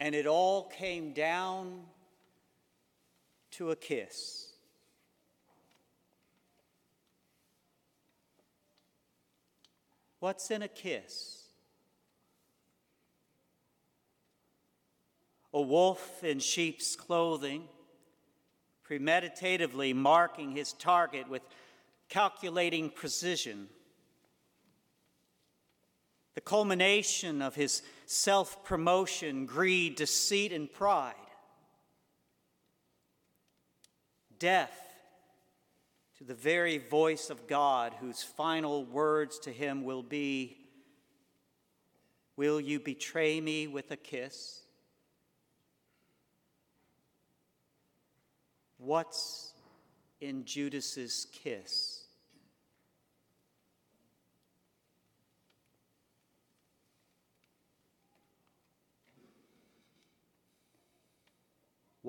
And it all came down to a kiss. What's in a kiss? A wolf in sheep's clothing, premeditatively marking his target with calculating precision. The culmination of his self promotion, greed, deceit, and pride. Death to the very voice of God, whose final words to him will be Will you betray me with a kiss? What's in Judas's kiss?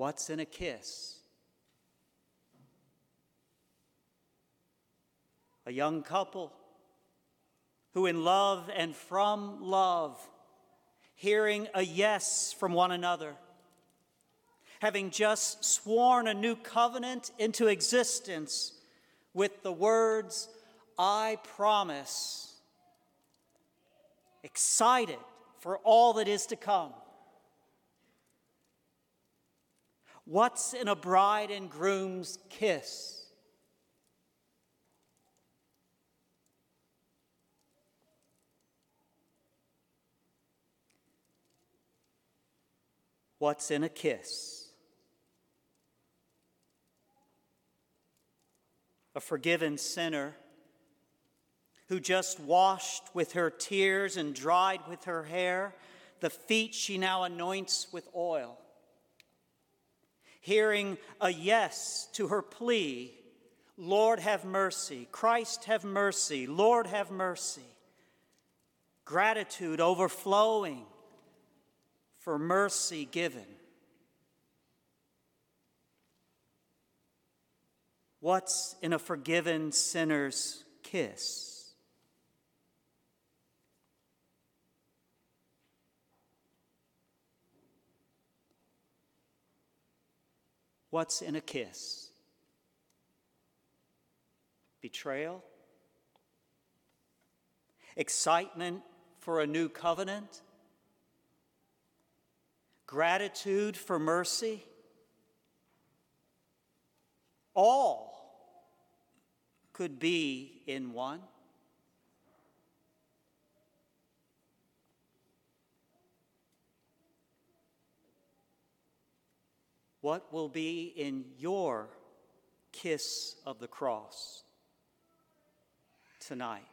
What's in a kiss? a young couple who, in love and from love, hearing a yes from one another, having just sworn a new covenant into existence with the words, I promise, excited for all that is to come. What's in a bride and groom's kiss? What's in a kiss? A forgiven sinner who just washed with her tears and dried with her hair the feet she now anoints with oil. Hearing a yes to her plea, Lord have mercy, Christ have mercy, Lord have mercy. Gratitude overflowing for mercy given. What's in a forgiven sinner's kiss? What's in a kiss? Betrayal? Excitement for a new covenant? gratitude for mercy. All could be in one. What will be in your kiss of the cross tonight?